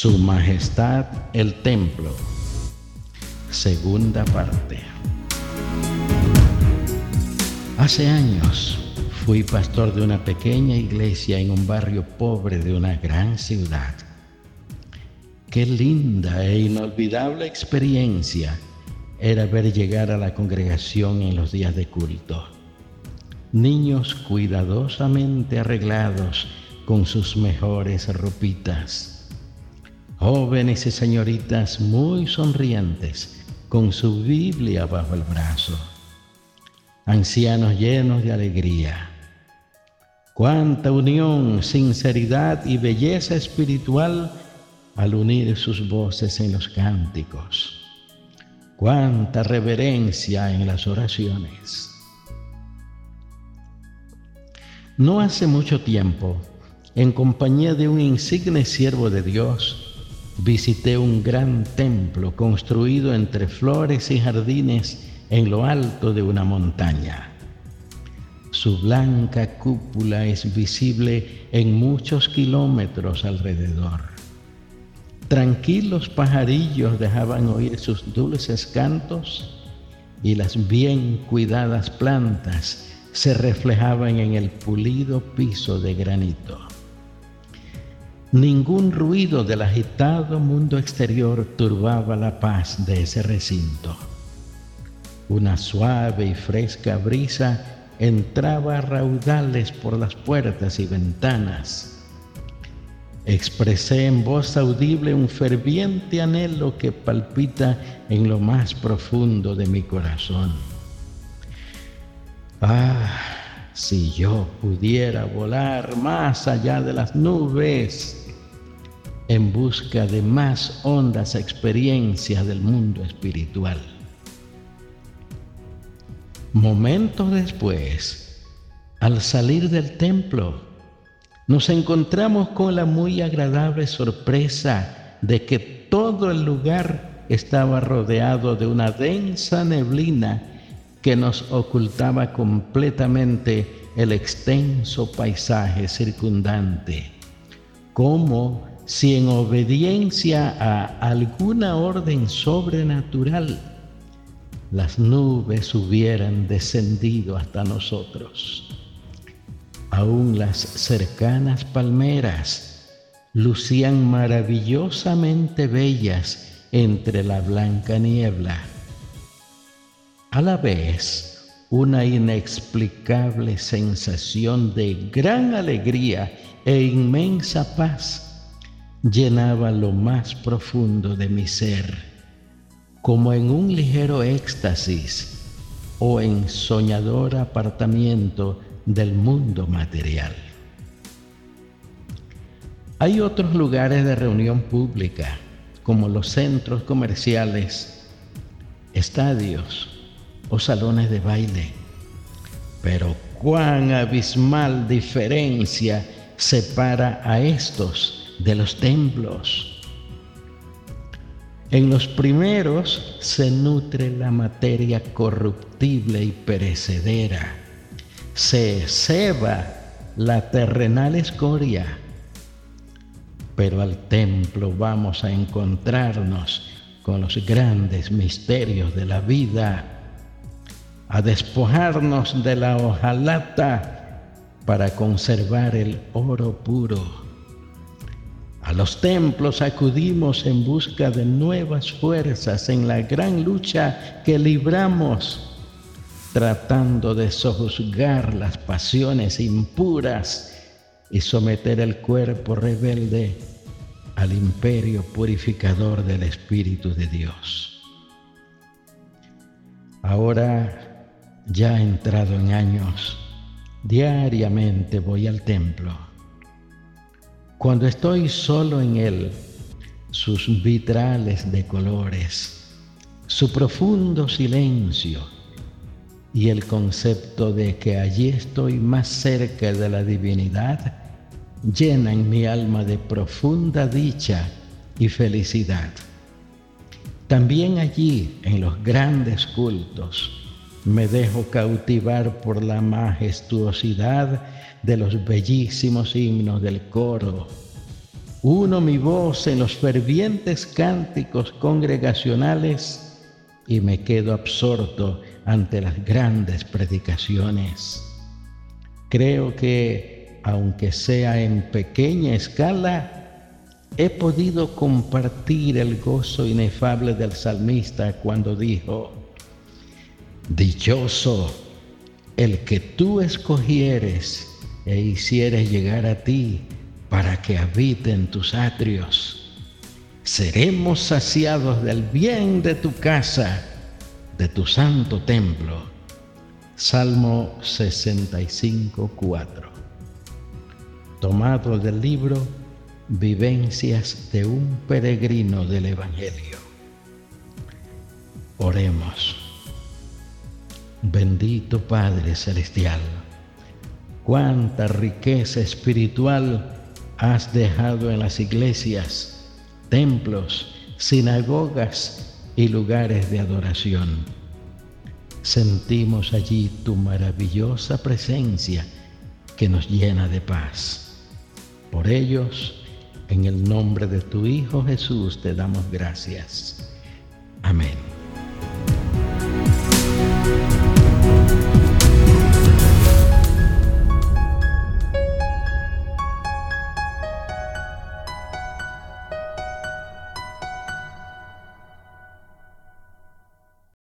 Su Majestad el Templo. Segunda parte. Hace años fui pastor de una pequeña iglesia en un barrio pobre de una gran ciudad. Qué linda e inolvidable experiencia era ver llegar a la congregación en los días de culto. Niños cuidadosamente arreglados con sus mejores ropitas jóvenes y señoritas muy sonrientes con su Biblia bajo el brazo, ancianos llenos de alegría. Cuánta unión, sinceridad y belleza espiritual al unir sus voces en los cánticos. Cuánta reverencia en las oraciones. No hace mucho tiempo, en compañía de un insigne siervo de Dios, visité un gran templo construido entre flores y jardines en lo alto de una montaña. Su blanca cúpula es visible en muchos kilómetros alrededor. Tranquilos pajarillos dejaban oír sus dulces cantos y las bien cuidadas plantas se reflejaban en el pulido piso de granito. Ningún ruido del agitado mundo exterior turbaba la paz de ese recinto. Una suave y fresca brisa entraba a raudales por las puertas y ventanas. Expresé en voz audible un ferviente anhelo que palpita en lo más profundo de mi corazón. Ah, si yo pudiera volar más allá de las nubes en busca de más hondas experiencias del mundo espiritual. Momentos después, al salir del templo, nos encontramos con la muy agradable sorpresa de que todo el lugar estaba rodeado de una densa neblina que nos ocultaba completamente el extenso paisaje circundante, como si en obediencia a alguna orden sobrenatural las nubes hubieran descendido hasta nosotros. Aún las cercanas palmeras lucían maravillosamente bellas entre la blanca niebla. A la vez, una inexplicable sensación de gran alegría e inmensa paz llenaba lo más profundo de mi ser, como en un ligero éxtasis o en soñador apartamiento del mundo material. Hay otros lugares de reunión pública, como los centros comerciales, estadios o salones de baile. Pero cuán abismal diferencia separa a estos de los templos. En los primeros se nutre la materia corruptible y perecedera. Se ceba la terrenal escoria. Pero al templo vamos a encontrarnos con los grandes misterios de la vida, a despojarnos de la hojalata para conservar el oro puro a los templos acudimos en busca de nuevas fuerzas en la gran lucha que libramos, tratando de sojuzgar las pasiones impuras y someter el cuerpo rebelde al imperio purificador del Espíritu de Dios. Ahora, ya entrado en años, diariamente voy al templo cuando estoy solo en Él, sus vitrales de colores, su profundo silencio y el concepto de que allí estoy más cerca de la divinidad, llenan mi alma de profunda dicha y felicidad. También allí, en los grandes cultos, me dejo cautivar por la majestuosidad de los bellísimos himnos del coro uno mi voz en los fervientes cánticos congregacionales y me quedo absorto ante las grandes predicaciones. Creo que, aunque sea en pequeña escala, he podido compartir el gozo inefable del salmista cuando dijo, Dichoso el que tú escogieres e hicieres llegar a ti para que habite en tus atrios. Seremos saciados del bien de tu casa, de tu santo templo. Salmo 65, 4. Tomado del libro Vivencias de un peregrino del Evangelio. Oremos. Bendito Padre Celestial, cuánta riqueza espiritual has dejado en las iglesias, templos, sinagogas y lugares de adoración. Sentimos allí tu maravillosa presencia que nos llena de paz. Por ellos, en el nombre de tu Hijo Jesús te damos gracias. Amén.